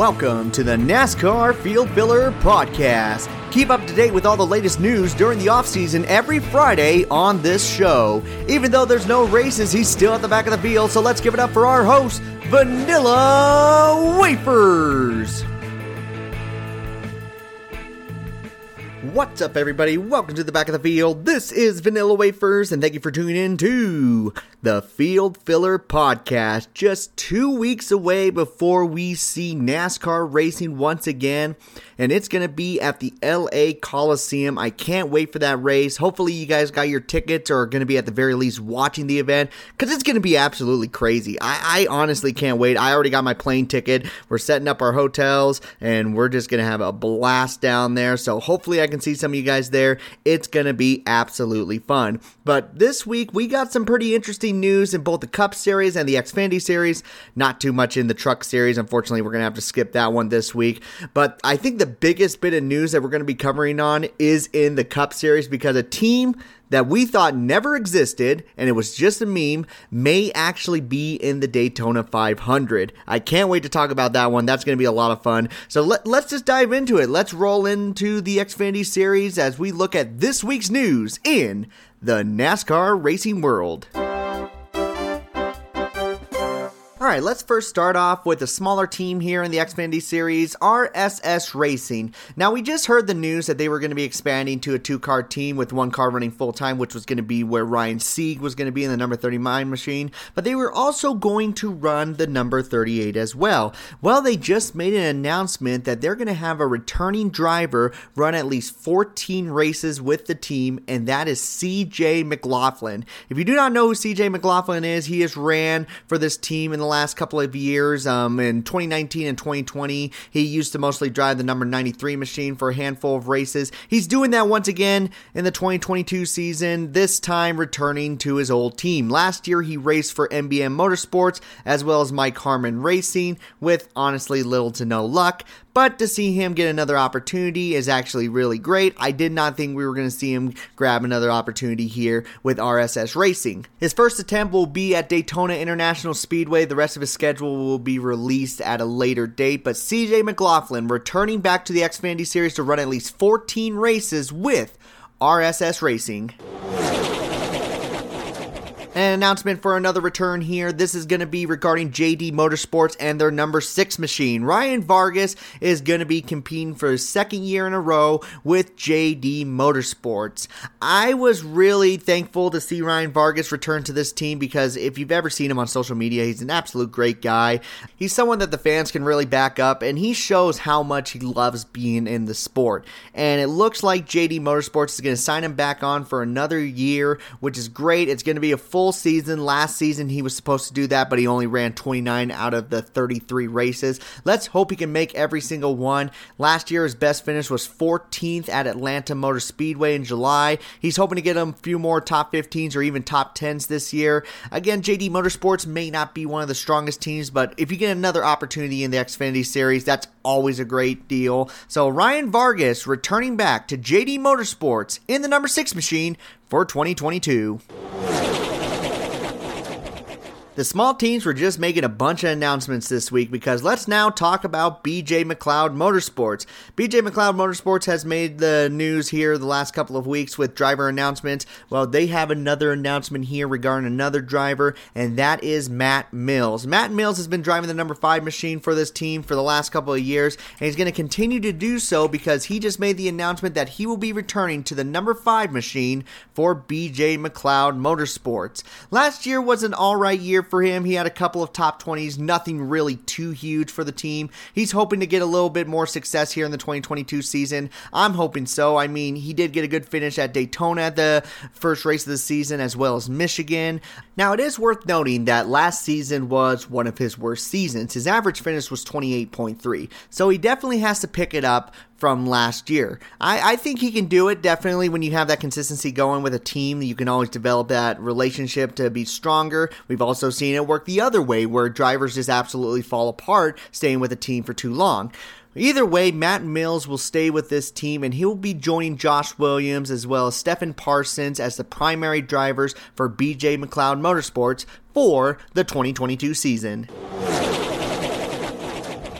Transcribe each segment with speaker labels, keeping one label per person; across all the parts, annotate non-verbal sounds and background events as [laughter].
Speaker 1: Welcome to the NASCAR Field Filler Podcast. Keep up to date with all the latest news during the offseason every Friday on this show. Even though there's no races, he's still at the back of the field, so let's give it up for our host, Vanilla Wafers. What's up, everybody? Welcome to the back of the field. This is Vanilla Wafers, and thank you for tuning in to the Field Filler Podcast. Just two weeks away before we see NASCAR racing once again, and it's going to be at the LA Coliseum. I can't wait for that race. Hopefully, you guys got your tickets or are going to be at the very least watching the event because it's going to be absolutely crazy. I, I honestly can't wait. I already got my plane ticket. We're setting up our hotels, and we're just going to have a blast down there. So, hopefully, I can see some of you guys there. It's going to be absolutely fun. But this week, we got some pretty interesting news in both the Cup Series and the Xfinity Series. Not too much in the Truck Series. Unfortunately, we're going to have to skip that one this week. But I think the biggest bit of news that we're going to be covering on is in the Cup Series because a team that we thought never existed and it was just a meme may actually be in the Daytona 500. I can't wait to talk about that one. That's going to be a lot of fun. So let, us just dive into it. Let's roll into the Xfinity series as we look at this week's news in the NASCAR racing world. Right, let's first start off with a smaller team here in the Xfinity Series, RSS Racing. Now, we just heard the news that they were going to be expanding to a two car team with one car running full time, which was going to be where Ryan Sieg was going to be in the number 39 machine, but they were also going to run the number 38 as well. Well, they just made an announcement that they're going to have a returning driver run at least 14 races with the team, and that is CJ McLaughlin. If you do not know who CJ McLaughlin is, he has ran for this team in the last couple of years. Um, in 2019 and 2020, he used to mostly drive the number 93 machine for a handful of races. He's doing that once again in the 2022 season, this time returning to his old team. Last year, he raced for MBM Motorsports as well as Mike Harmon Racing with honestly little to no luck. But to see him get another opportunity is actually really great. I did not think we were going to see him grab another opportunity here with RSS Racing. His first attempt will be at Daytona International Speedway. The rest of his schedule will be released at a later date. But CJ McLaughlin returning back to the Xfinity Series to run at least 14 races with RSS Racing. An announcement for another return here. This is going to be regarding JD Motorsports and their number six machine. Ryan Vargas is going to be competing for his second year in a row with JD Motorsports. I was really thankful to see Ryan Vargas return to this team because if you've ever seen him on social media, he's an absolute great guy. He's someone that the fans can really back up, and he shows how much he loves being in the sport. And it looks like JD Motorsports is going to sign him back on for another year, which is great. It's going to be a full full season. Last season, he was supposed to do that, but he only ran 29 out of the 33 races. Let's hope he can make every single one. Last year, his best finish was 14th at Atlanta Motor Speedway in July. He's hoping to get a few more top 15s or even top 10s this year. Again, JD Motorsports may not be one of the strongest teams, but if you get another opportunity in the Xfinity Series, that's always a great deal. So Ryan Vargas returning back to JD Motorsports in the number six machine for 2022. The small teams were just making a bunch of announcements this week because let's now talk about BJ McLeod Motorsports. BJ McLeod Motorsports has made the news here the last couple of weeks with driver announcements. Well, they have another announcement here regarding another driver, and that is Matt Mills. Matt Mills has been driving the number five machine for this team for the last couple of years, and he's going to continue to do so because he just made the announcement that he will be returning to the number five machine for BJ McLeod Motorsports. Last year was an alright year year for him. He had a couple of top 20s, nothing really too huge for the team. He's hoping to get a little bit more success here in the 2022 season. I'm hoping so. I mean, he did get a good finish at Daytona at the first race of the season, as well as Michigan. Now, it is worth noting that last season was one of his worst seasons. His average finish was 28.3, so he definitely has to pick it up from last year. I, I, think he can do it definitely when you have that consistency going with a team. You can always develop that relationship to be stronger. We've also seen it work the other way where drivers just absolutely fall apart staying with a team for too long. Either way, Matt Mills will stay with this team and he will be joining Josh Williams as well as Stefan Parsons as the primary drivers for BJ McLeod Motorsports for the 2022 season.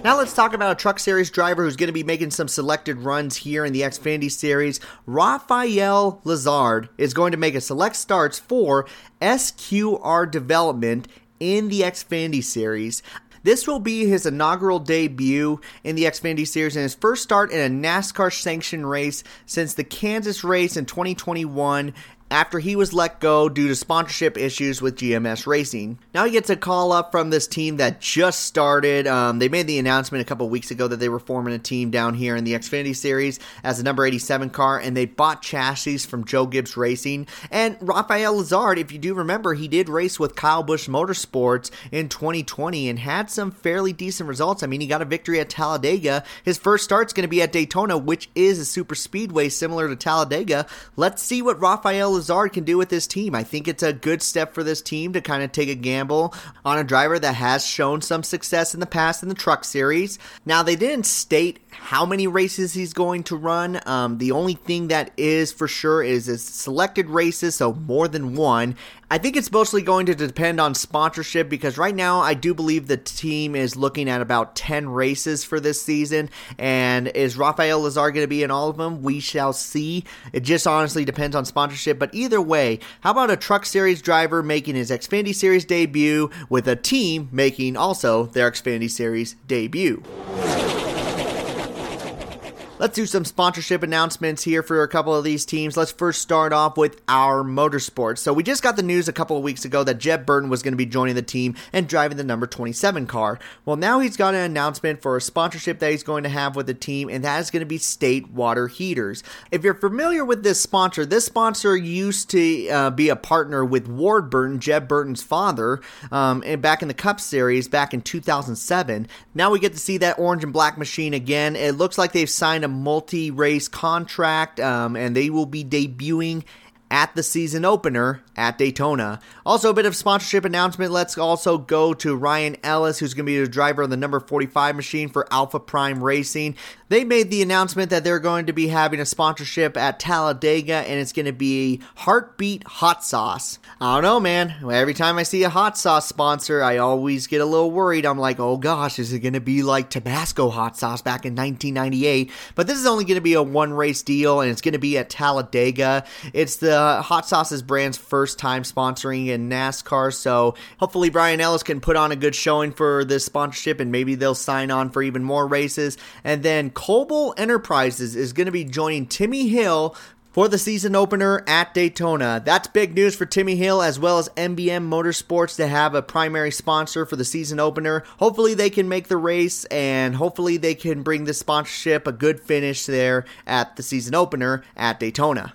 Speaker 1: Now let's talk about a Truck Series driver who's going to be making some selected runs here in the Xfinity Series. Rafael Lessard is going to make a select starts for SQR development in the Xfinity Series. This will be his inaugural debut in the Xfinity Series and his first start in a NASCAR sanctioned race since the Kansas race in 2021 after he was let go due to sponsorship issues with GMS Racing. Now he gets a call up from this team that just started. Um, they made the announcement a couple weeks ago that they were forming a team down here in the Xfinity Series as the number 87 car, and they bought chassis from Joe Gibbs Racing. And Rafael Lessard, if you do remember, he did race with Kyle Busch Motorsports in 2020 and had some fairly decent results. I mean, he got a victory at Talladega. His first start's going to be at Daytona, which is a super speedway similar to Talladega. Let's see what Rafael Lessard can do with this team. I think it's a good step for this team to kind of take a gamble on a driver that has shown some success in the past in the truck series. Now, they didn't state how many races he's going to run. Um, the only thing that is for sure is his selected races, so more than one. I think it's mostly going to depend on sponsorship because right now I do believe the team is looking at about 10 races for this season. And is Rafael Lessard going to be in all of them? We shall see. It just honestly depends on sponsorship. But either way, how about a Truck Series driver making his Xfinity Series debut with a team making also their Xfinity Series debut? Let's do some sponsorship announcements here for a couple of these teams. Let's first start off with our motorsports. So we just got the news a couple of weeks ago that Jeb Burton was going to be joining the team and driving the number 27 car. Well, now he's got an announcement for a sponsorship that he's going to have with the team, and that is going to be State Water Heaters. If you're familiar with this sponsor, this sponsor used to uh, be a partner with Ward Burton, Jeb Burton's father, um, and back in the Cup Series back in 2007. Now we get to see that orange and black machine again. It looks like they've signed a multi race contract, um, and they will be debuting at the season opener at Daytona. Also, a bit of sponsorship announcement. Let's also go to Ryan Ellis, who's going to be the driver of the number 45 machine for Alpha Prime Racing. They made the announcement that they're going to be having a sponsorship at Talladega, and it's going to be Heartbeat Hot Sauce. I don't know, man. Every time I see a hot sauce sponsor, I always get a little worried. I'm like, oh gosh, is it going to be like Tabasco hot sauce back in 1998? But this is only going to be a one race deal, and it's going to be at Talladega. It's the Uh, Hot Sauces brand's first time sponsoring in NASCAR, so hopefully Ryan Ellis can put on a good showing for this sponsorship, and maybe they'll sign on for even more races. And then Coble Enterprises is going to be joining Timmy Hill for the season opener at Daytona. That's big news for Timmy Hill as well as MBM Motorsports to have a primary sponsor for the season opener. Hopefully, they can make the race and hopefully, they can bring the sponsorship a good finish there at the season opener at Daytona.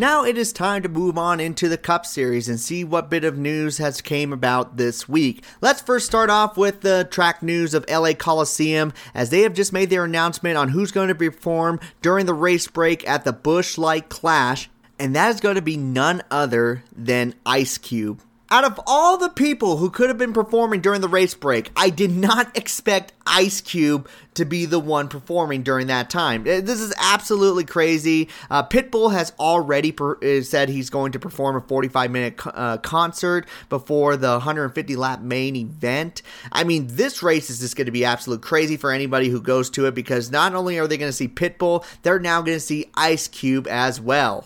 Speaker 1: Now it is time to move on into the Cup Series and see what bit of news has came about this week. Let's first start off with the track news of LA Coliseum as they have just made their announcement on who's going to perform during the race break at the Busch Light Clash, and that is going to be none other than Ice Cube. Out of all the people who could have been performing during the race break, I did not expect Ice Cube to be the one performing during that time. Uh, this is absolutely crazy. Uh, Pitbull has already per- uh, said he's going to perform a 45 minute co- uh, concert before the 150 lap main event. I mean, this race is just going to be absolute crazy for anybody who goes to it because not only are they going to see Pitbull, they're now going to see Ice Cube as well.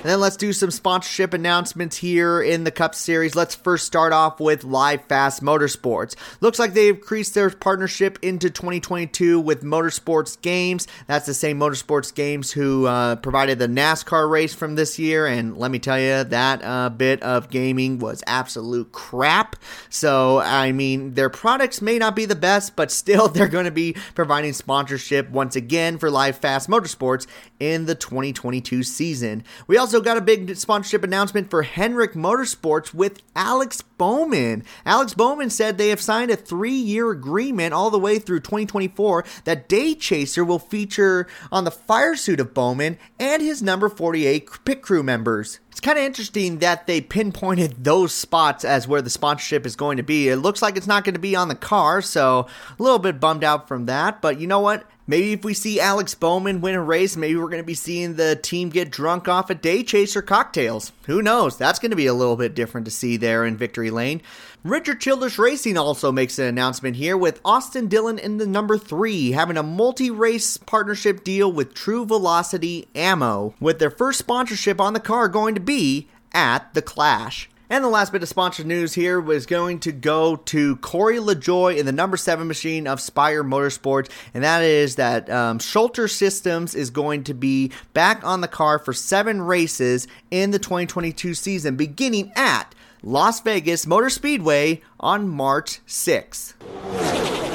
Speaker 1: And then let's do some sponsorship announcements here in the Cup Series. Let's first start off with Live Fast Motorsports. Looks like they've increased their partnership into 2022 with Motorsports Games. That's the same Motorsports Games who uh, provided the NASCAR race from this year. And let me tell you, that uh, bit of gaming was absolute crap. So, I mean, their products may not be the best, but still, [laughs] they're going to be providing sponsorship once again for Live Fast Motorsports in the 2022 season. We also also got a big sponsorship announcement for Hendrick Motorsports with Alex Bowman. Alex Bowman said they have signed a three year agreement all the way through 2024 that Day Chaser will feature on the fire suit of Bowman and his number 48 pit crew members. It's kind of interesting that they pinpointed those spots as where the sponsorship is going to be. It looks like it's not going to be on the car, so a little bit bummed out from that. But you know what? Maybe if we see Alex Bowman win a race, maybe we're going to be seeing the team get drunk off a day chaser cocktails. Who knows? That's going to be a little bit different to see there in Victory Lane. Richard Childress Racing also makes an announcement here with Austin Dillon in the number three, having a multi race partnership deal with True Velocity Ammo, with their first sponsorship on the car going to be at the Clash. And the last bit of sponsored news here was going to go to Corey LaJoie in the number seven machine of Spire Motorsports, and that is that um, Schluter Systems is going to be back on the car for seven races in the 2022 season, beginning at Las Vegas Motor Speedway on March 6th.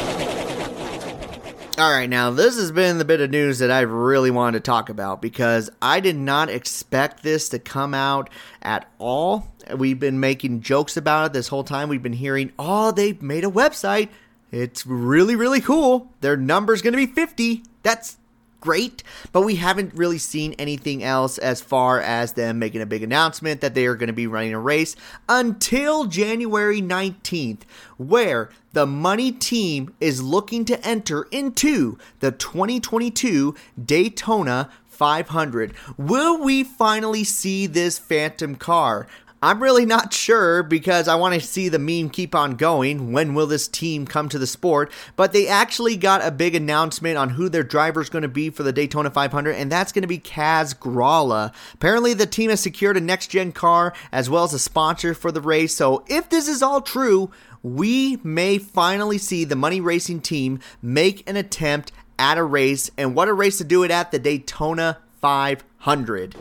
Speaker 1: All right, now this has been the bit of news that I really wanted to talk about because I did not expect this to come out at all. We've been making jokes about it this whole time. We've been hearing, oh, they've made a website. It's really, really cool. Their number's going to be 50. That's great, but we haven't really seen anything else as far as them making a big announcement that they are going to be running a race until January 19th, where the money team is looking to enter into the 2022 Daytona 500. Will we finally see this Phantom car? I'm really not sure because I want to see the meme keep on going. When will this team come to the sport? But they actually got a big announcement on who their driver is going to be for the Daytona 500, and that's going to be Kaz Grala. Apparently, the team has secured a next gen car as well as a sponsor for the race. So, if this is all true, we may finally see the Money Racing team make an attempt at a race, and what a race to do it at the Daytona 500.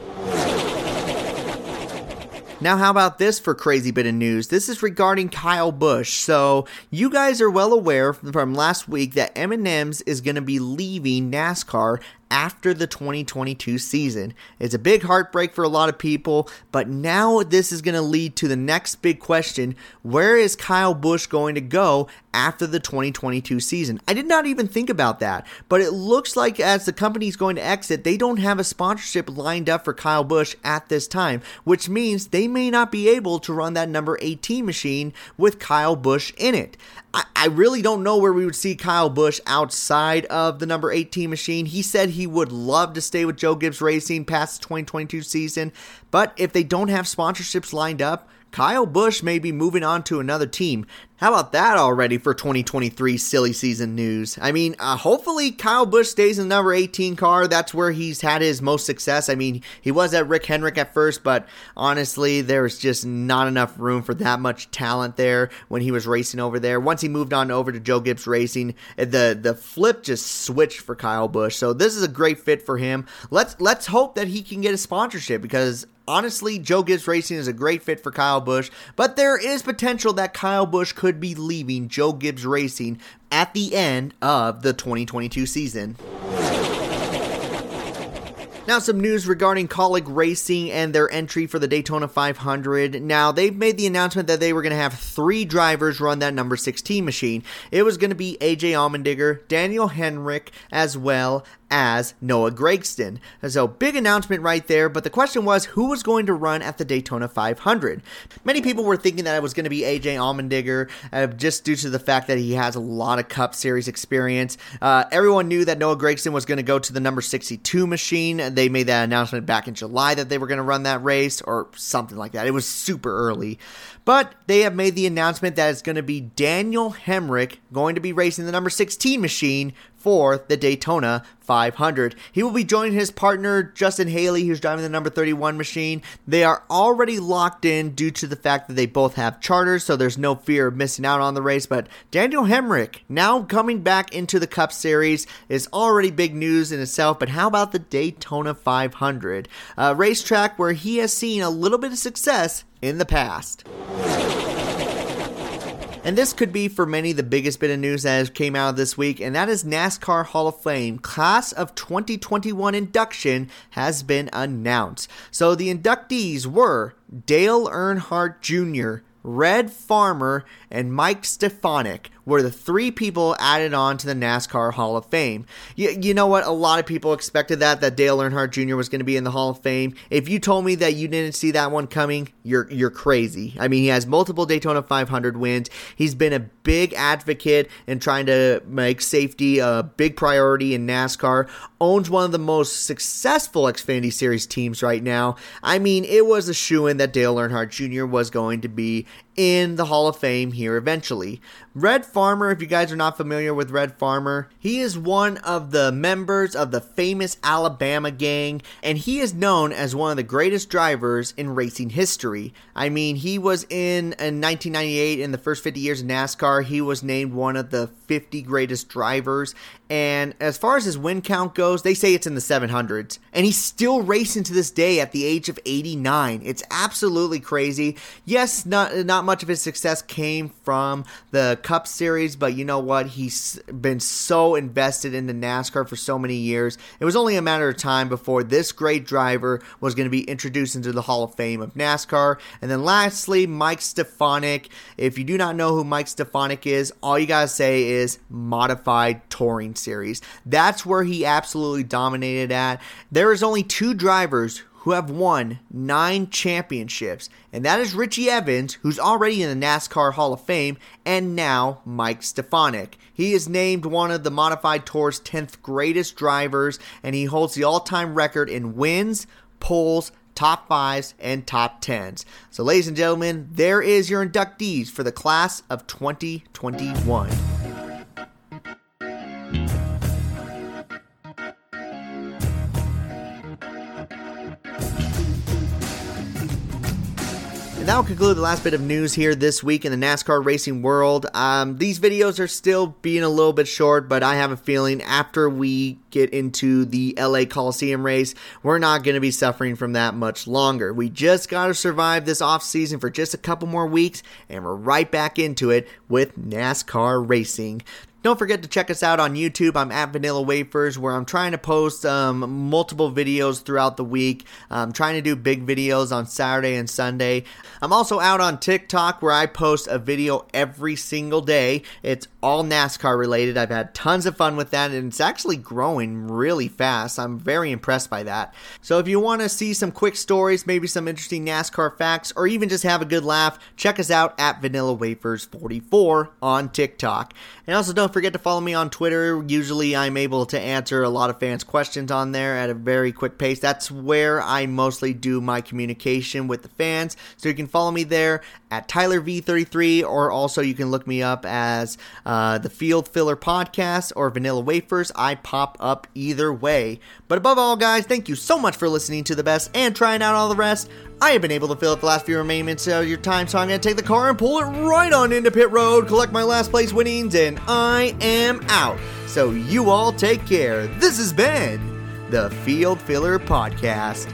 Speaker 1: Now, how about this for crazy bit of news? This is regarding Kyle Busch. So, you guys are well aware from last week that M&M's is going to be leaving NASCAR after the 2022 season. It's a big heartbreak for a lot of people, but now this is going to lead to the next big question where is Kyle Busch going to go after the 2022 season? I did not even think about that, but it looks like as the company is going to exit, they don't have a sponsorship lined up for Kyle Busch at this time, which means they may not be able to run that number 18 machine with Kyle Busch in it. I, I really don't know where we would see Kyle Busch outside of the number 18 machine. He said he would love to stay with Joe Gibbs Racing past the 2022 season, but if they don't have sponsorships lined up, Kyle Busch may be moving on to another team. How about that already for 2023 silly season news? I mean, uh, hopefully Kyle Busch stays in the number 18 car. That's where he's had his most success. I mean, he was at Rick Hendrick at first, but honestly, there's just not enough room for that much talent there when he was racing over there. Once he moved on over to Joe Gibbs Racing, the the flip just switched for Kyle Busch. So this is a great fit for him. Let's let's hope that he can get a sponsorship because Honestly, Joe Gibbs Racing is a great fit for Kyle Busch, but there is potential that Kyle Busch could be leaving Joe Gibbs Racing at the end of the 2022 season. Now, some news regarding Kaulig Racing and their entry for the Daytona 500. Now, they've made the announcement that they were going to have three drivers run that number 16 machine. It was going to be AJ Allmendinger, Daniel Hemric, as well as Noah Gragson. So big announcement right there, but the question was who was going to run at the Daytona 500? Many people were thinking that it was going to be AJ Allmendinger uh, just due to the fact that he has a lot of Cup Series experience. Uh, everyone knew that Noah Gragson was going to go to the number 62 machine. They made that announcement back in July that they were going to run that race or something like that. It was super early. But they have made the announcement that it's going to be Daniel Hemric going to be racing the number 16 machine for the Daytona 500. He will be joining his partner Justin Haley, who's driving the number 31 machine. They are already locked in due to the fact that they both have charters, so there's no fear of missing out on the race. But Daniel Hemric, now coming back into the Cup Series, is already big news in itself. But how about the Daytona 500? A racetrack where he has seen a little bit of success in the past. And this could be for many the biggest bit of news that has came out this week, and that is NASCAR Hall of Fame Class of 2021 induction has been announced. So the inductees were Dale Earnhardt Jr., Red Farmer, and Mike Stefanik, were the three people added on to the NASCAR Hall of Fame. You, you know what? A lot of people expected that, that Dale Earnhardt Jr. was going to be in the Hall of Fame. If you told me that you didn't see that one coming, you're, you're crazy. I mean, he has multiple Daytona 500 wins. He's been a big advocate in trying to make safety a big priority in NASCAR. Owns one of the most successful Xfinity Series teams right now. I mean, it was a shoe in that Dale Earnhardt Jr. was going to be in the Hall of Fame here eventually. Red Farmer, if you guys are not familiar with Red Farmer, he is one of the members of the famous Alabama gang, and he is known as one of the greatest drivers in racing history. I mean, he was in, in 1998 in the first 50 years of NASCAR, he was named one of the 50 greatest drivers. And as far as his win count goes, they say it's in the 700s. And he's still racing to this day at the age of 89. It's absolutely crazy. Yes, not not much of his success came from the Cup Series, but you know what? He's been so invested into NASCAR for so many years. It was only a matter of time before this great driver was going to be introduced into the Hall of Fame of NASCAR. And then lastly, Mike Stefanik. If you do not know who Mike Stefanik is, all you got to say is modified touring series. That's where he absolutely dominated at. There is only two drivers who have won nine championships, and that is Richie Evans, who's already in the NASCAR Hall of Fame, and now Mike Stefanik. He is named one of the Modified Tour's 10th greatest drivers, and he holds the all time record in wins, poles, top fives, and top tens. So, ladies and gentlemen, there is your inductees for the class of 2021. That will conclude the last bit of news here this week in the NASCAR racing world. Um, these videos are still being a little bit short, but I have a feeling after we get into the LA Coliseum race, we're not going to be suffering from that much longer. We just got to survive this off season for just a couple more weeks, and we're right back into it with NASCAR racing. Don't forget to check us out on YouTube. I'm at Vanilla Wafers, where I'm trying to post um, multiple videos throughout the week. I'm trying to do big videos on Saturday and Sunday. I'm also out on TikTok, where I post a video every single day. It's all NASCAR related. I've had tons of fun with that, and it's actually growing really fast. I'm very impressed by that. So if you want to see some quick stories, maybe some interesting NASCAR facts, or even just have a good laugh, check us out at Vanilla Wafers 44 on TikTok. And also don't forget to follow me on Twitter. Usually I'm able to answer a lot of fans' questions on there at a very quick pace. That's where I mostly do my communication with the fans. So you can follow me there at TylerV33, or also you can look me up as uh, the Field Filler Podcast or Vanilla Wafers. I pop up either way. But above all, guys, thank you so much for listening to the best and trying out all the rest. I have been able to fill up the last few remaining of your time, so I'm going to take the car and pull it right on into pit road, collect my last place winnings, and I am out. So you all take care. This has been the Field Filler Podcast.